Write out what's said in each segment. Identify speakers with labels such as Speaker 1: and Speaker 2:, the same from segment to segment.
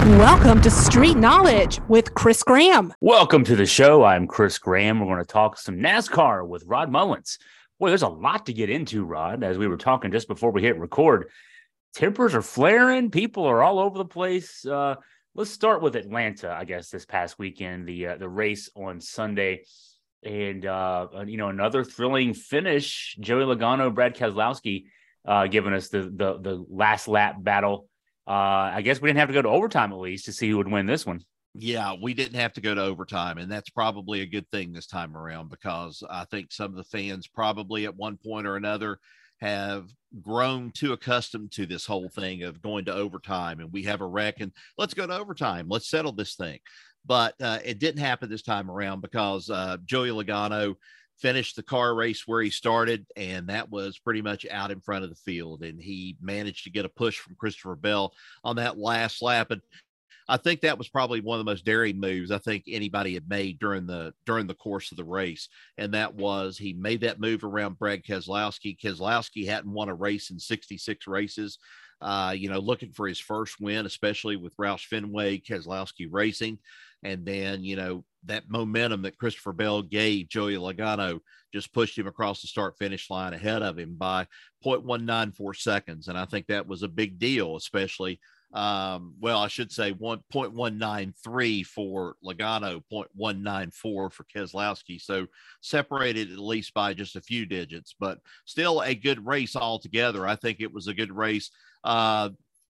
Speaker 1: Welcome to Street Knowledge with Chris Graham.
Speaker 2: Welcome to the show. I'm Chris Graham. We're going to talk some NASCAR with Rod Mullins. Boy, there's a lot to get into, Rod, as we were talking just before we hit record. Tempers are flaring, people are all over the place. Uh, let's start with Atlanta, I guess, this past weekend, the uh, the race on Sunday. And uh, you know, another thrilling finish. Joey Logano, Brad Keselowski uh, giving us the the the last lap battle uh, I guess we didn't have to go to overtime at least to see who would win this one.
Speaker 3: Yeah, we didn't have to go to overtime, and that's probably a good thing this time around because I think some of the fans probably at one point or another have grown too accustomed to this whole thing of going to overtime and we have a wreck and let's go to overtime let's settle this thing but uh, it didn't happen this time around because uh, joey logano finished the car race where he started, and that was pretty much out in front of the field. And he managed to get a push from Christopher Bell on that last lap. And I think that was probably one of the most daring moves I think anybody had made during the during the course of the race, and that was he made that move around Brad Keselowski. Keselowski hadn't won a race in 66 races. Uh, you know, looking for his first win, especially with Roush Fenway, Keselowski Racing. And then, you know, that momentum that Christopher Bell gave Joey Logano just pushed him across the start finish line ahead of him by 0.194 seconds. And I think that was a big deal, especially, um, well, I should say 1.193 for Logano, 0.194 for Keselowski. So separated at least by just a few digits, but still a good race altogether. I think it was a good race. Uh,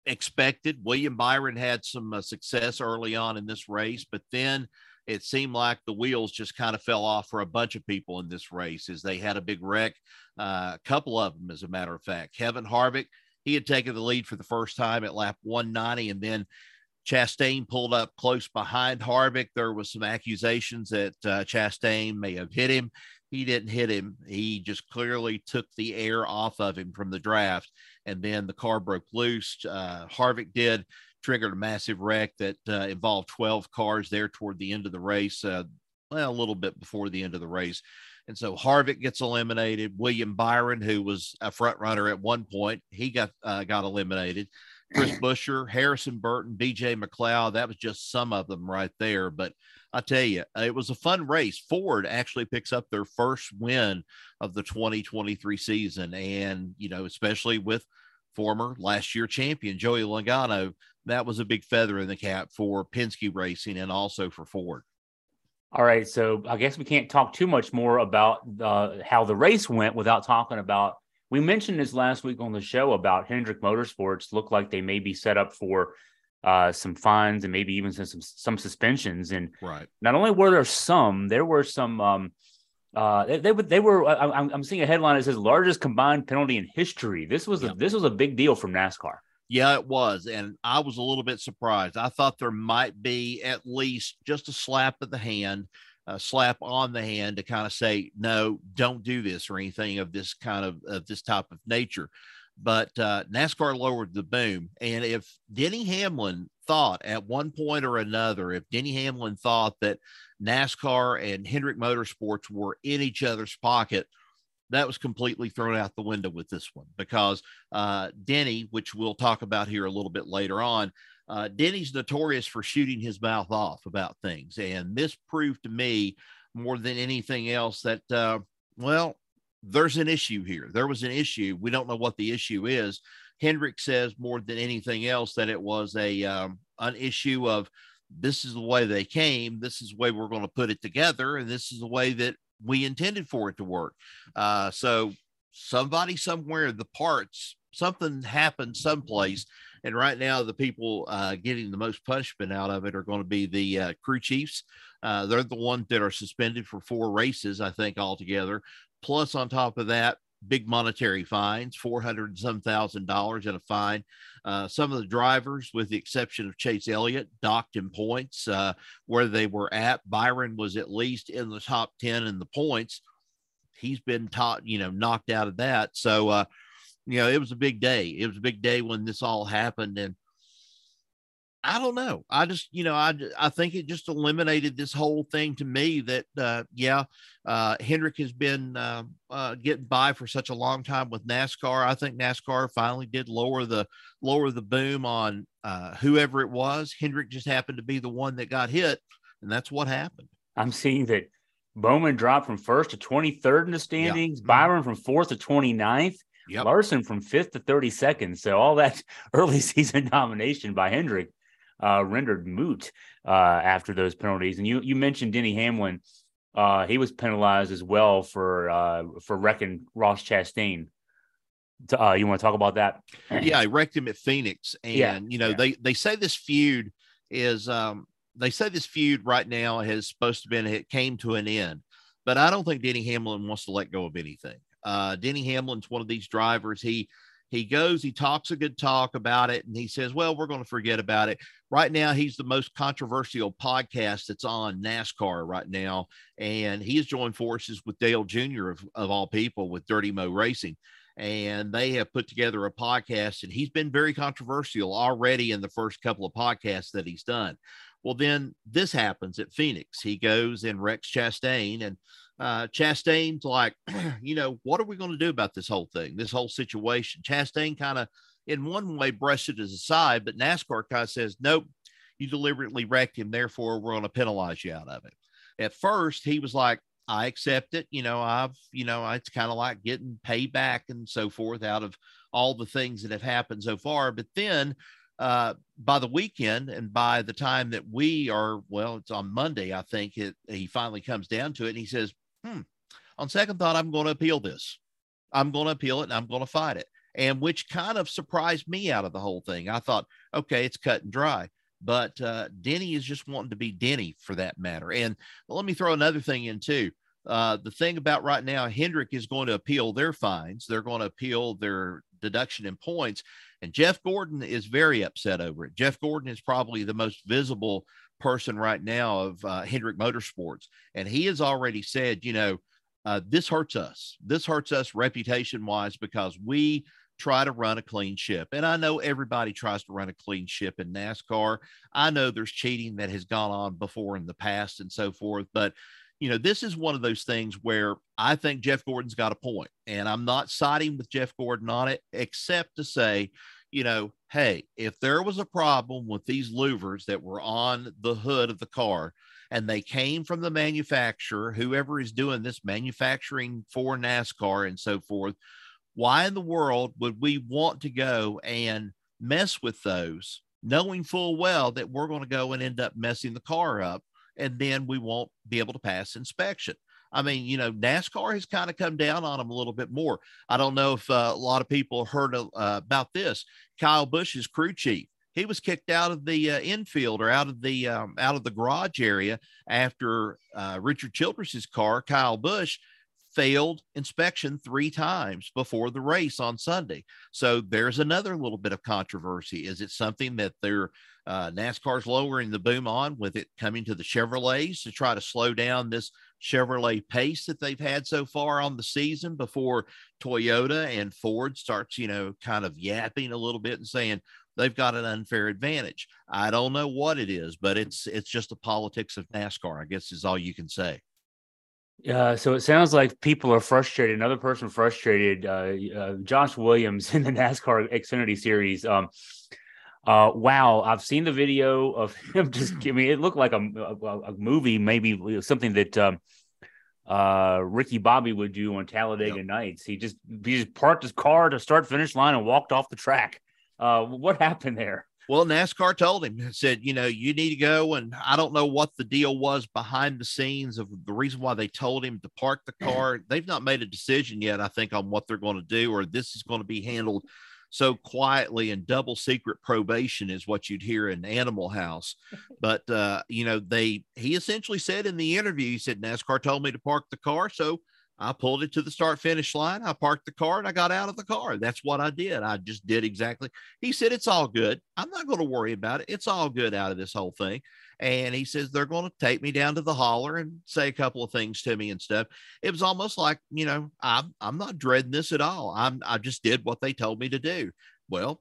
Speaker 3: expected. William Byron had some uh, success early on in this race, but then it seemed like the wheels just kind of fell off for a bunch of people in this race as they had a big wreck. Uh, a couple of them, as a matter of fact. Kevin Harvick, he had taken the lead for the first time at lap 190, and then Chastain pulled up close behind Harvick. There was some accusations that uh, Chastain may have hit him. He didn't hit him. He just clearly took the air off of him from the draft, and then the car broke loose. Uh, Harvick did triggered a massive wreck that uh, involved 12 cars there toward the end of the race. Uh, well, a little bit before the end of the race. And so Harvick gets eliminated. William Byron, who was a front runner at one point, he got uh, got eliminated. Chris Buescher, Harrison Burton, BJ McLeod. That was just some of them right there. But I tell you, it was a fun race. Ford actually picks up their first win of the 2023 season. And, you know, especially with former last year champion Joey Logano, that was a big feather in the cap for Penske Racing and also for Ford.
Speaker 2: All right, so I guess we can't talk too much more about uh, how the race went without talking about. We mentioned this last week on the show about Hendrick Motorsports. Look like they may be set up for uh, some fines and maybe even some, some, some suspensions. And
Speaker 3: right,
Speaker 2: not only were there some, there were some. Um, uh, they, they, they were. I, am seeing a headline that says largest combined penalty in history. This was a, this was a big deal from NASCAR.
Speaker 3: Yeah, it was. And I was a little bit surprised. I thought there might be at least just a slap of the hand, a slap on the hand to kind of say, no, don't do this or anything of this kind of, of this type of nature. But uh, NASCAR lowered the boom. And if Denny Hamlin thought at one point or another, if Denny Hamlin thought that NASCAR and Hendrick Motorsports were in each other's pocket, that was completely thrown out the window with this one because uh, Denny, which we'll talk about here a little bit later on, uh, Denny's notorious for shooting his mouth off about things. And this proved to me more than anything else that, uh, well, there's an issue here. There was an issue. We don't know what the issue is. Hendrick says more than anything else that it was a um, an issue of this is the way they came. This is the way we're going to put it together, and this is the way that we intended for it to work. Uh, so somebody somewhere, the parts, something happened someplace. And right now, the people uh, getting the most punishment out of it are going to be the uh, crew chiefs. Uh, they're the ones that are suspended for four races, I think, altogether. Plus, on top of that, big monetary fines—four hundred and some thousand dollars in a fine. Uh, some of the drivers, with the exception of Chase Elliott, docked in points uh, where they were at. Byron was at least in the top 10 in the points. He's been taught, you know, knocked out of that. So, uh, you know, it was a big day. It was a big day when this all happened. And I don't know. I just, you know, I I think it just eliminated this whole thing to me that, uh, yeah, uh, Hendrick has been uh, uh, getting by for such a long time with NASCAR. I think NASCAR finally did lower the lower the boom on uh, whoever it was. Hendrick just happened to be the one that got hit, and that's what happened.
Speaker 2: I'm seeing that Bowman dropped from first to 23rd in the standings, yeah. Byron from fourth to 29th. Yep. Larson from fifth to 32nd. So all that early season domination by Hendrick uh, rendered moot uh, after those penalties. And you you mentioned Denny Hamlin. Uh, he was penalized as well for uh, for wrecking Ross Chastain. Uh, you want to talk about that?
Speaker 3: Yeah, I wrecked him at Phoenix, and yeah, you know yeah. they they say this feud is um, they say this feud right now has supposed to been it came to an end, but I don't think Denny Hamlin wants to let go of anything. Uh, Denny Hamlin's one of these drivers. He he goes, he talks a good talk about it, and he says, Well, we're going to forget about it. Right now, he's the most controversial podcast that's on NASCAR right now. And he has joined forces with Dale Jr., of, of all people, with Dirty Mo Racing. And they have put together a podcast, and he's been very controversial already in the first couple of podcasts that he's done. Well, then this happens at Phoenix. He goes and wrecks Chastain, and uh, Chastain's like, you know, what are we going to do about this whole thing, this whole situation? Chastain kind of, in one way, brushed it aside, but NASCAR kind of says, nope, you deliberately wrecked him. Therefore, we're going to penalize you out of it. At first, he was like, I accept it. You know, I've, you know, it's kind of like getting payback and so forth out of all the things that have happened so far. But then uh, by the weekend and by the time that we are, well, it's on Monday, I think it, he finally comes down to it and he says, hmm, on second thought, I'm going to appeal this. I'm going to appeal it and I'm going to fight it. And which kind of surprised me out of the whole thing. I thought, okay, it's cut and dry. But uh, Denny is just wanting to be Denny for that matter. And let me throw another thing in too. Uh, the thing about right now, Hendrick is going to appeal their fines. They're going to appeal their deduction in points. And Jeff Gordon is very upset over it. Jeff Gordon is probably the most visible person right now of uh, Hendrick Motorsports. And he has already said, you know, uh, this hurts us. This hurts us reputation wise because we try to run a clean ship. And I know everybody tries to run a clean ship in NASCAR. I know there's cheating that has gone on before in the past and so forth. But, you know, this is one of those things where I think Jeff Gordon's got a point, And I'm not siding with Jeff Gordon on it, except to say, you know, hey, if there was a problem with these louvers that were on the hood of the car and they came from the manufacturer, whoever is doing this manufacturing for NASCAR and so forth, why in the world would we want to go and mess with those, knowing full well that we're going to go and end up messing the car up and then we won't be able to pass inspection? I mean, you know, NASCAR has kind of come down on them a little bit more. I don't know if uh, a lot of people heard uh, about this. Kyle Busch's crew chief, he was kicked out of the uh, infield or out of the um, out of the garage area after uh, Richard Childress's car, Kyle Busch, failed inspection three times before the race on Sunday. So there's another little bit of controversy. Is it something that they're uh, NASCAR's lowering the boom on with it coming to the Chevrolets to try to slow down this Chevrolet pace that they've had so far on the season before Toyota and Ford starts, you know, kind of yapping a little bit and saying they've got an unfair advantage. I don't know what it is, but it's it's just the politics of NASCAR, I guess is all you can say.
Speaker 2: Uh, so it sounds like people are frustrated. Another person frustrated, uh, uh, Josh Williams in the NASCAR Xfinity Series. Um, uh, wow, I've seen the video of him. Just I mean, it looked like a, a, a movie, maybe something that um, uh, Ricky Bobby would do on Talladega yep. Nights. He just he just parked his car to start finish line and walked off the track. Uh, what happened there?
Speaker 3: Well, NASCAR told him, said, you know, you need to go. And I don't know what the deal was behind the scenes of the reason why they told him to park the car. They've not made a decision yet, I think, on what they're going to do, or this is going to be handled so quietly and double secret probation is what you'd hear in Animal House. But uh, you know, they he essentially said in the interview, he said NASCAR told me to park the car, so I pulled it to the start finish line. I parked the car and I got out of the car. That's what I did. I just did exactly. He said, It's all good. I'm not going to worry about it. It's all good out of this whole thing. And he says, They're going to take me down to the holler and say a couple of things to me and stuff. It was almost like, you know, I'm, I'm not dreading this at all. I'm, I just did what they told me to do. Well,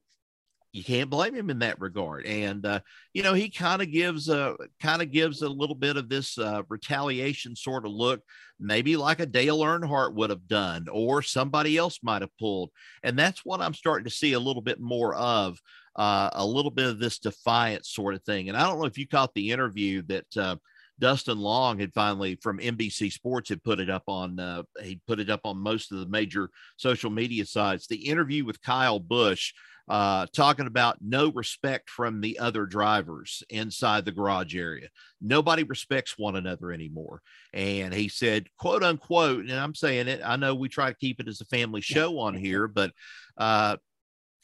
Speaker 3: you can't blame him in that regard. And uh, you know, he kind of gives a kind of gives a little bit of this uh, retaliation sort of look, maybe like a Dale Earnhardt would have done, or somebody else might have pulled. And that's what I'm starting to see a little bit more of. Uh, a little bit of this defiance sort of thing. And I don't know if you caught the interview that uh, Dustin Long had finally from NBC Sports had put it up on uh, he put it up on most of the major social media sites. The interview with Kyle Busch uh, talking about no respect from the other drivers inside the garage area. Nobody respects one another anymore. And he said, quote unquote, and I'm saying it, I know we try to keep it as a family show on here, but uh,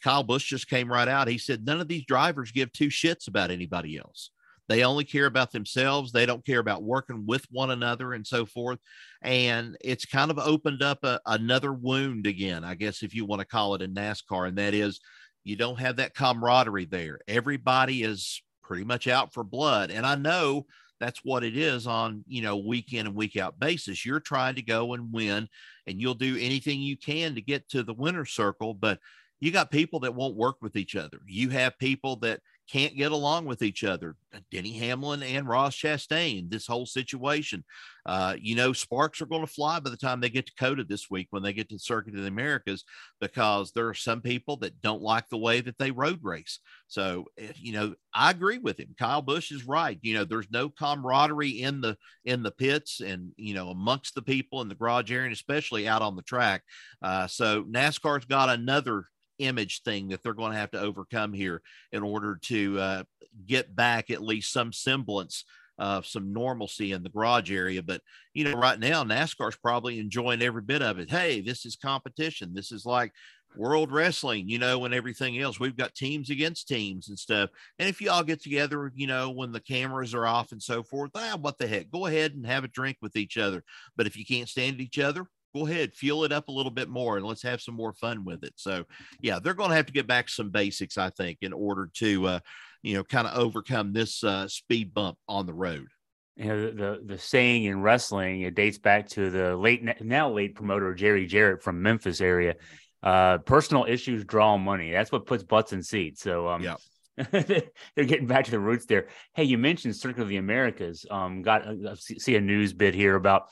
Speaker 3: Kyle Busch just came right out. He said, none of these drivers give two shits about anybody else. They only care about themselves. They don't care about working with one another and so forth. And it's kind of opened up a, another wound again, I guess, if you want to call it in NASCAR. And that is you don't have that camaraderie there. Everybody is pretty much out for blood. And I know that's what it is on, you know, week in and week out basis. You're trying to go and win and you'll do anything you can to get to the winner's circle, but you got people that won't work with each other. You have people that can't get along with each other. Denny Hamlin and Ross Chastain, this whole situation. Uh, you know, sparks are going to fly by the time they get to COTA this week when they get to the Circuit of the Americas because there are some people that don't like the way that they road race. So, eh, you know, I agree with him. Kyle Busch is right. You know, there's no camaraderie in the in the pits and you know amongst the people in the garage area, and especially out on the track. Uh, so NASCAR's got another image thing that they're going to have to overcome here in order to uh, get back at least some semblance of some normalcy in the garage area. But you know, right now NASCAR's probably enjoying every bit of it. Hey, this is competition. This is like world wrestling, you know, and everything else. We've got teams against teams and stuff. And if you all get together, you know, when the cameras are off and so forth, ah, what the heck? Go ahead and have a drink with each other. But if you can't stand each other, go ahead, fuel it up a little bit more and let's have some more fun with it. So, yeah, they're going to have to get back some basics, I think, in order to, uh, you know, kind of overcome this uh, speed bump on the road.
Speaker 2: You know, the, the saying in wrestling, it dates back to the late, now late promoter, Jerry Jarrett from Memphis area. Uh, personal issues draw money. That's what puts butts in seats. So, um, yeah. they're getting back to the roots there. Hey, you mentioned Circuit of the Americas. Um, got uh, see a news bit here about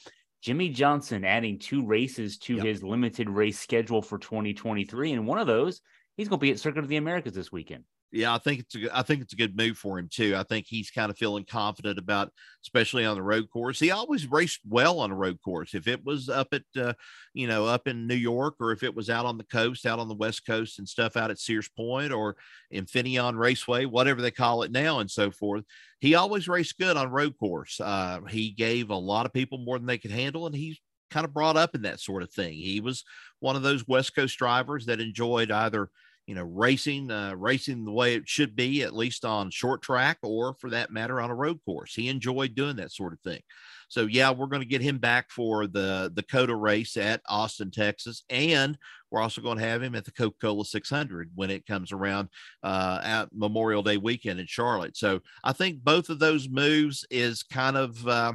Speaker 2: Jimmie Johnson adding two races to yep. his limited race schedule for 2023. And one of those, he's going to be at Circuit of the Americas this weekend.
Speaker 3: Yeah, I think it's a I think it's a good move for him too. I think he's kind of feeling confident about, especially on the road course. He always raced well on a road course. If it was up at, uh, you know, up in New York, or if it was out on the coast, out on the West Coast and stuff, out at Sears Point or Infineon Raceway, whatever they call it now, and so forth, he always raced good on road course. Uh, he gave a lot of people more than they could handle, and he's kind of brought up in that sort of thing. He was one of those West Coast drivers that enjoyed either you know, racing, uh, racing the way it should be, at least on short track or for that matter on a road course. He enjoyed doing that sort of thing. So yeah, we're going to get him back for the the COTA race at Austin, Texas, and we're also going to have him at the Coca-Cola 600 when it comes around uh, at Memorial Day weekend in Charlotte. So I think both of those moves is kind of uh,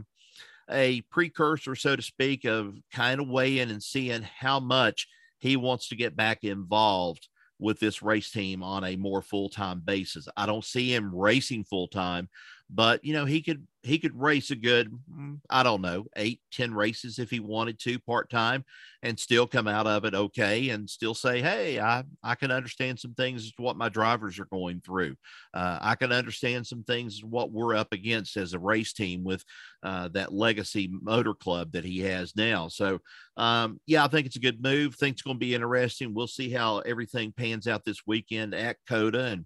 Speaker 3: a precursor, so to speak, of kind of weighing and seeing how much he wants to get back involved with this race team on a more full-time basis. I don't see him racing full-time, but you know, he could he could race a good mm, i don't know eight ten races if he wanted to part-time and still come out of it okay and still say hey i i can understand some things as to what my drivers are going through. Uh, i can understand some things what we're up against as a race team with uh, that legacy motor club that he has now. So um, yeah i think it's a good move. Think it's going to be interesting. We'll see how everything pans out this weekend at COTA and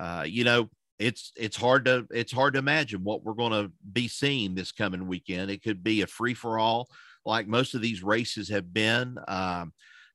Speaker 3: uh, you know it's it's hard to it's hard to imagine what we're going to be seeing this coming weekend. It could be a free for all, like most of these races have been. Um,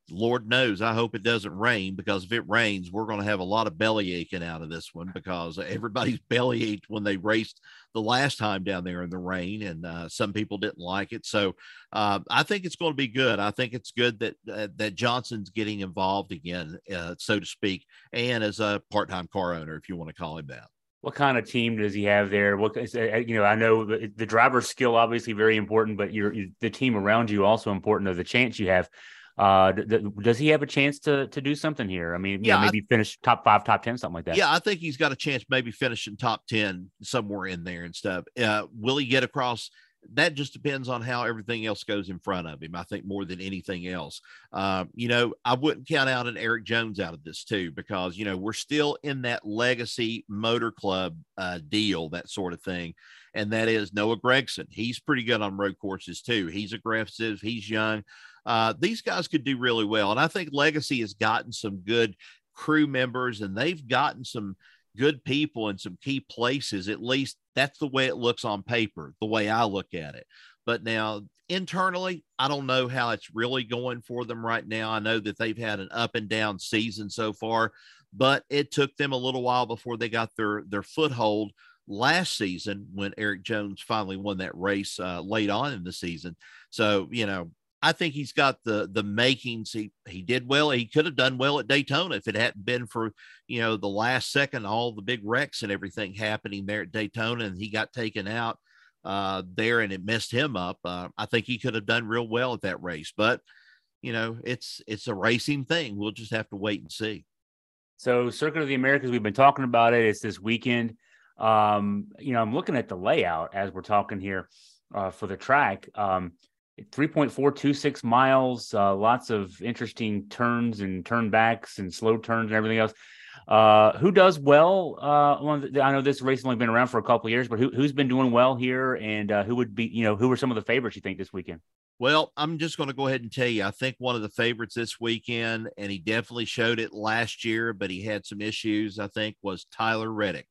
Speaker 3: Lord knows, I hope it doesn't rain because if it rains, we're going to have a lot of belly aching out of this one because everybody's belly ached when they raced the last time down there in the rain, and uh, some people didn't like it. So uh, I think it's going to be good. I think it's good that uh, that Johnson's getting involved again, uh, so to speak, and as a part-time car owner, if you want to call him that
Speaker 2: what kind of team does he have there? What you know, I know the, the driver's skill obviously very important, but your the team around you also important of the chance you have. Uh, does he have a chance to to do something here? I mean, yeah, know, maybe I, finish top five, top ten, something like that.
Speaker 3: Yeah, I think he's got a chance, maybe finishing top ten somewhere in there and stuff. Uh, will he get across? That just depends on how everything else goes in front of him. I think more than anything else. Uh, you know, I wouldn't count out an Erik Jones out of this too, because you know we're still in that legacy motor club uh, deal, that sort of thing and that is Noah Gragson. He's pretty good on road courses too. He's aggressive. He's young. Uh, these guys could do really well. And I think Legacy has gotten some good crew members and they've gotten some good people in some key places. At least that's the way it looks on paper, the way I look at it. But now internally, I don't know how it's really going for them right now. I know that they've had an up and down season so far, but it took them a little while before they got their their foothold last season when Erik Jones finally won that race uh, late on in the season. So, you know, I think he's got the the makings. He he did well. He could have done well at Daytona if it hadn't been for you know the last second, all the big wrecks and everything happening there at Daytona, and he got taken out uh, there, and it messed him up. Uh, I think he could have done real well at that race, but you know it's it's a racing thing. We'll just have to wait and see.
Speaker 2: So, Circuit of the Americas, we've been talking about it. It's this weekend. Um, you know, I'm looking at the layout as we're talking here uh, for the track. Um, 3.426 miles, uh, lots of interesting turns and turnbacks and slow turns and everything else. Uh, who does well? Uh, I know this race has only been around for a couple years, but who, who's been doing well here, and uh, who would be, you know, who are some of the favorites you think this weekend?
Speaker 3: Well, I'm just going to go ahead and tell you. I think one of the favorites this weekend, and he definitely showed it last year, but he had some issues. I think was Tyler Reddick.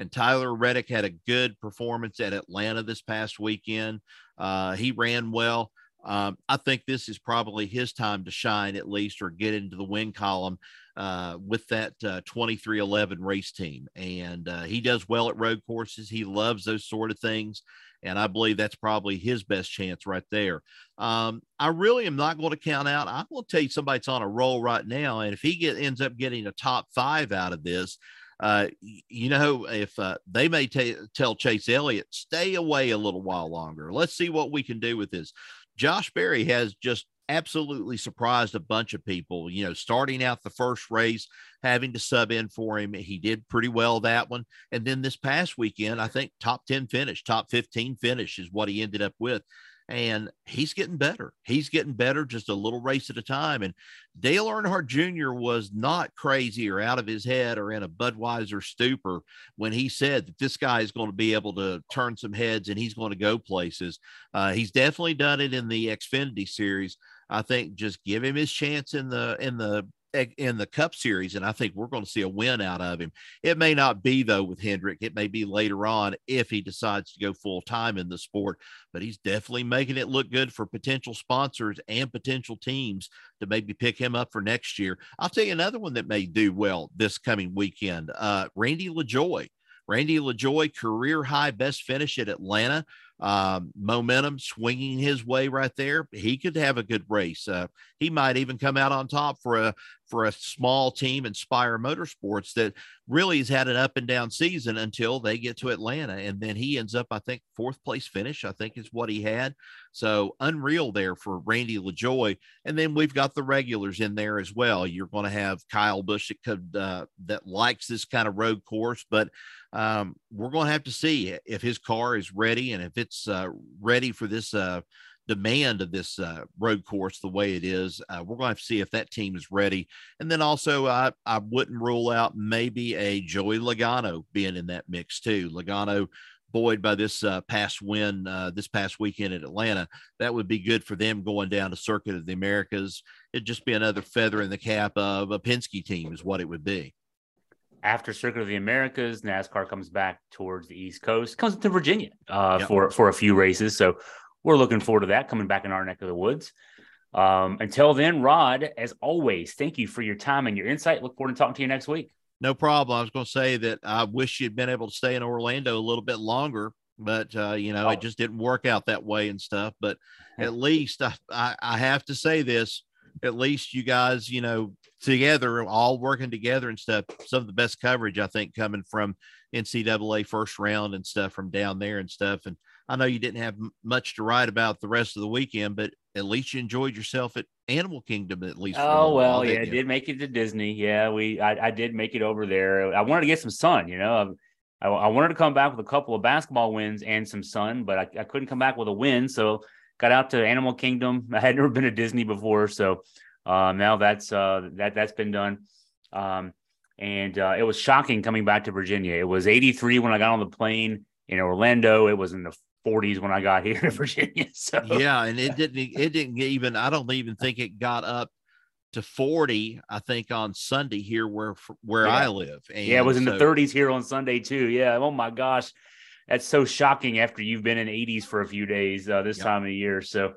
Speaker 3: And Tyler Reddick had a good performance at Atlanta this past weekend. Uh, he ran well. Um, I think this is probably his time to shine at least or get into the win column uh, with that uh, 23XI race team. And uh, he does well at road courses. He loves those sort of things. And I believe that's probably his best chance right there. Um, I really am not going to count out. I'm going to tell you somebody's on a roll right now. And if he get, ends up getting a top five out of this, uh, you know, if uh, they may t- tell Chase Elliott, stay away a little while longer. Let's see what we can do with this. Josh Berry has just absolutely surprised a bunch of people. You know, starting out the first race, having to sub in for him, he did pretty well that one. And then this past weekend, I think top 10 finish, top 15 finish is what he ended up with and he's getting better. He's getting better just a little race at a time. And Dale Earnhardt Jr. was not crazy or out of his head or in a Budweiser stupor when he said that this guy is going to be able to turn some heads and he's going to go places. Uh, he's definitely done it in the Xfinity series. I think just give him his chance in the in the in the Cup Series, and I think we're going to see a win out of him. It may not be though with Hendrick. It may be later on if he decides to go full time in the sport. But he's definitely making it look good for potential sponsors and potential teams to maybe pick him up for next year. I'll tell you another one that may do well this coming weekend. Uh, Randy LaJoie. Randy LaJoie career high best finish at Atlanta um, momentum swinging his way right there. He could have a good race. Uh, he might even come out on top for a for a small team, Inspire Motorsports, that really has had an up and down season until they get to Atlanta, and then he ends up, I think, fourth place finish. I think is what he had. So unreal there for Randy LaJoie, and then we've got the regulars in there as well. You're going to have Kyle Busch that could uh, that likes this kind of road course, but um, we're going to have to see if his car is ready and if it's uh, ready for this uh, demand of this uh, road course the way it is. Uh, we're going to to see if that team is ready. And then also, I, I wouldn't rule out maybe a Joey Logano being in that mix too. Logano buoyed by this uh, past win uh, this past weekend at Atlanta. That would be good for them going down to Circuit of the Americas. It'd just be another feather in the cap of a Penske team, is what it would be
Speaker 2: after Circuit of the Americas, NASCAR comes back towards the East Coast, comes to Virginia uh, yep. for for a few races. So we're looking forward to that coming back in our neck of the woods. Um, until then, Rod, as always, thank you for your time and your insight. Look forward to talking to you next week.
Speaker 3: No problem. I was going to say that I wish you'd been able to stay in Orlando a little bit longer, but uh, you know oh. it just didn't work out that way and stuff. But at least I, I, I have to say this: at least you guys, you know, together, all working together and stuff. Some of the best coverage, I think, coming from NCAA first round and stuff from down there and stuff. And I know you didn't have much to write about the rest of the weekend, but at least you enjoyed yourself at, Animal Kingdom at least.
Speaker 2: Oh well, yeah, I did make it to Disney. Yeah, we I, I did make it over there. I wanted to get some sun, you know. Um, I, I wanted to come back with a couple of basketball wins and some sun, but I, I couldn't come back with a win. So got out to Animal Kingdom. I had never been to Disney before, so uh, now that's uh, that that's been done. Um, and uh, it was shocking coming back to Virginia. It was 83 when I got on the plane in Orlando. It was in the 40s when I got here to Virginia. So
Speaker 3: yeah, and it didn't it didn't even I don't even think it got up to 40 I think on Sunday here where where
Speaker 2: Yeah.
Speaker 3: I live. And
Speaker 2: Yeah, it was in the 30s here on Sunday too. Yeah. Oh my gosh, that's so shocking after you've been in 80s for a few days uh, this
Speaker 3: Yep.
Speaker 2: time of year. So,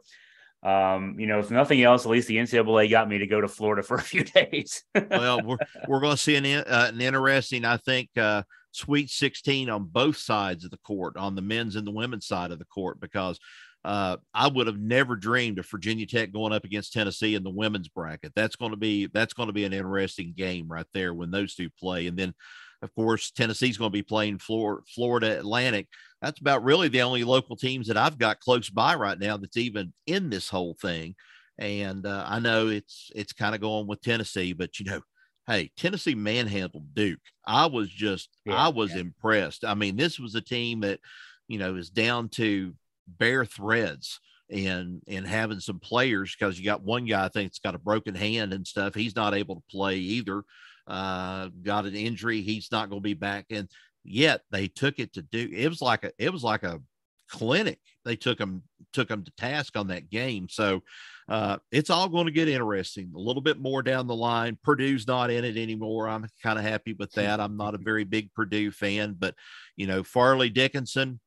Speaker 2: um, you know, if nothing else, at least the NCAA got me to go to Florida for a few days.
Speaker 3: well, we're we're going to see an uh, an interesting, I think, uh, Sweet 16 on both sides of the court, on the men's and the women's side of the court, because uh, I would have never dreamed of Virginia Tech going up against Tennessee in the women's bracket. That's going to be that's going to be an interesting game right there when those two play, and then. Of course, Tennessee's going to be playing Flor- Florida Atlantic. That's about really the only local teams that I've got close by right now that's even in this whole thing. And uh, I know it's it's kind of going with Tennessee, but you know, hey, Tennessee manhandled Duke. I was just,
Speaker 2: Yeah,
Speaker 3: I was
Speaker 2: yeah.
Speaker 3: impressed. I mean, this was a team that, you know, is down to bare threads and and having some players because you got one guy I think has got a broken hand and stuff. He's not able to play either. Uh, got an injury. He's not going to be back. And yet they took it to Duke. It was like a, it was like a clinic. They took them took them to task on that game. So uh, it's all going to get interesting a little bit more down the line. Purdue's not in it anymore. I'm kind of happy with that. I'm not a very big Purdue fan, but you know, Fairleigh Dickinson,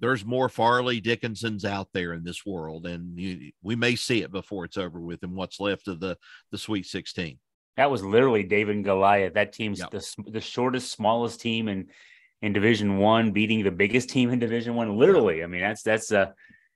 Speaker 3: there's more Farley Dickinsons out there in this world, and you, we may see it before it's over with and what's left of the the Sweet 16.
Speaker 2: That was literally David and Goliath. That team's
Speaker 3: Yep.
Speaker 2: the, the shortest, smallest team in, in Division One, beating the biggest team in Division One. Literally. I mean, that's, that's, uh,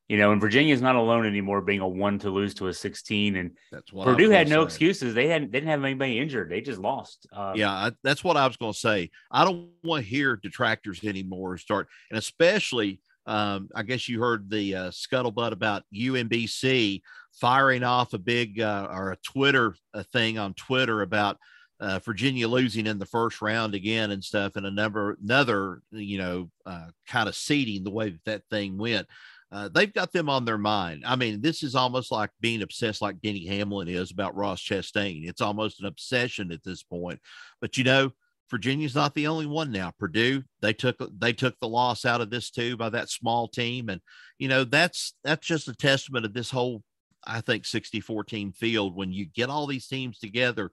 Speaker 2: you know, and Virginia's not alone anymore being a one to lose to a 16. And
Speaker 3: That's what
Speaker 2: Purdue had no
Speaker 3: say.
Speaker 2: excuses. They hadn't, they didn't have anybody injured. They just lost. Uh,
Speaker 3: yeah, I, that's what I was going to say. I don't want to hear detractors anymore start, and especially, um, I guess you heard the uh, scuttlebutt about UMBC firing off a big uh, or a Twitter a thing on Twitter about uh, Virginia losing in the first round again and stuff, and a number another you know uh, kind of seeding the way that that thing went. Uh, they've got them on their mind. I mean, this is almost like being obsessed, like Denny Hamlin is about Ross Chastain. It's almost an obsession at this point. But you know, Virginia's not the only one now. Purdue, they took they took the loss out of this too by that small team, and you know that's that's just a testament of this whole, I think, 60-14 field. When you get all these teams together,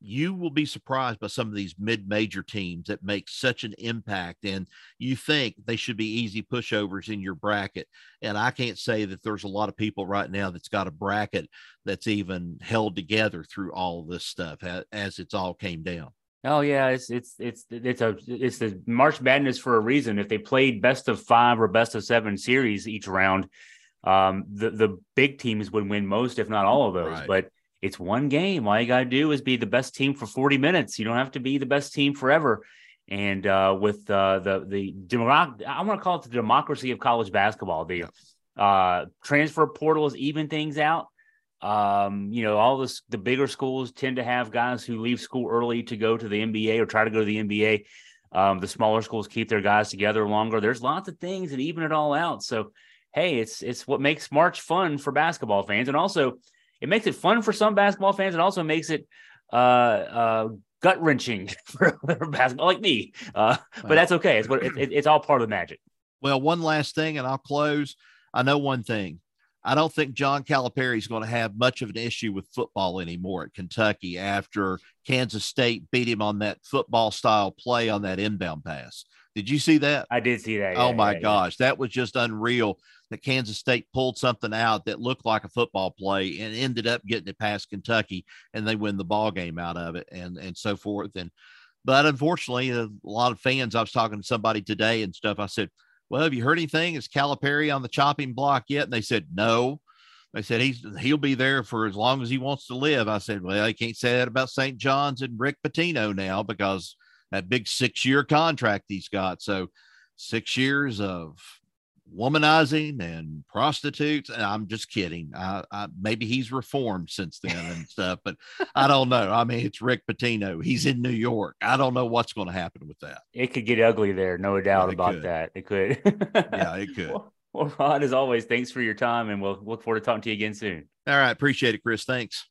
Speaker 3: you will be surprised by some of these mid-major teams that make such an impact and you think they should be easy pushovers in your bracket and i can't say that there's a lot of people right now that's got a bracket that's even held together through all this stuff as it's all came down
Speaker 2: Oh yeah, it's it's it's it's a it's the March Madness for a reason. If they played best of five or best of seven series each round, um, the the big teams would win most, if not all of those.
Speaker 3: Right.
Speaker 2: But it's one game. All you gotta do is be the best team for forty minutes. You don't have to be the best team forever. And uh, with uh, the the democ- I want to call it the democracy of college basketball. The uh, transfer portals even things out. Um, you know, all this the bigger schools tend to have guys who leave school early to go to the NBA or try to go to the NBA. Um, the smaller schools keep their guys together longer. There's lots of things that even it all out. So, hey, it's it's what makes March fun for basketball fans, and also it makes it fun for some basketball fans. It also makes it uh, uh, gut wrenching for, for basketball, like me. Uh, but that's okay. It's what it, it- it's all part of the magic.
Speaker 3: Well, one last thing, and I'll close. I know one thing. I don't think John Calipari is going to have much of an issue with football anymore at Kentucky after Kansas State beat him on that football style play on that inbound pass. Did you see that?
Speaker 2: I did see that.
Speaker 3: oh
Speaker 2: yeah,
Speaker 3: my
Speaker 2: yeah, yeah.
Speaker 3: gosh, that was just unreal that Kansas State pulled something out that looked like a football play and ended up getting it past Kentucky and they win the ball game out of it and and so forth. And but unfortunately a lot of fans I was talking to somebody today and stuff I said well have you heard anything? Is Calipari on the chopping block yet? And they said no. They said he's he'll be there for as long as he wants to live. I said well I can't say that about St. John's and Rick Pitino now because that big six year contract he's got. So six years of womanizing and prostitutes. And I'm just kidding. I, I, maybe he's reformed since then and stuff, but I don't know. I mean, it's Rick Pitino. He's in New York. I don't know what's going to happen with that.
Speaker 2: It could get ugly there, no doubt
Speaker 3: Yeah,
Speaker 2: about
Speaker 3: could.
Speaker 2: that. It could.
Speaker 3: Yeah, it could.
Speaker 2: Well, well, Rod, as always, thanks for your time, and we'll look forward to talking to you again soon.
Speaker 3: All right. Appreciate it, Chris. Thanks.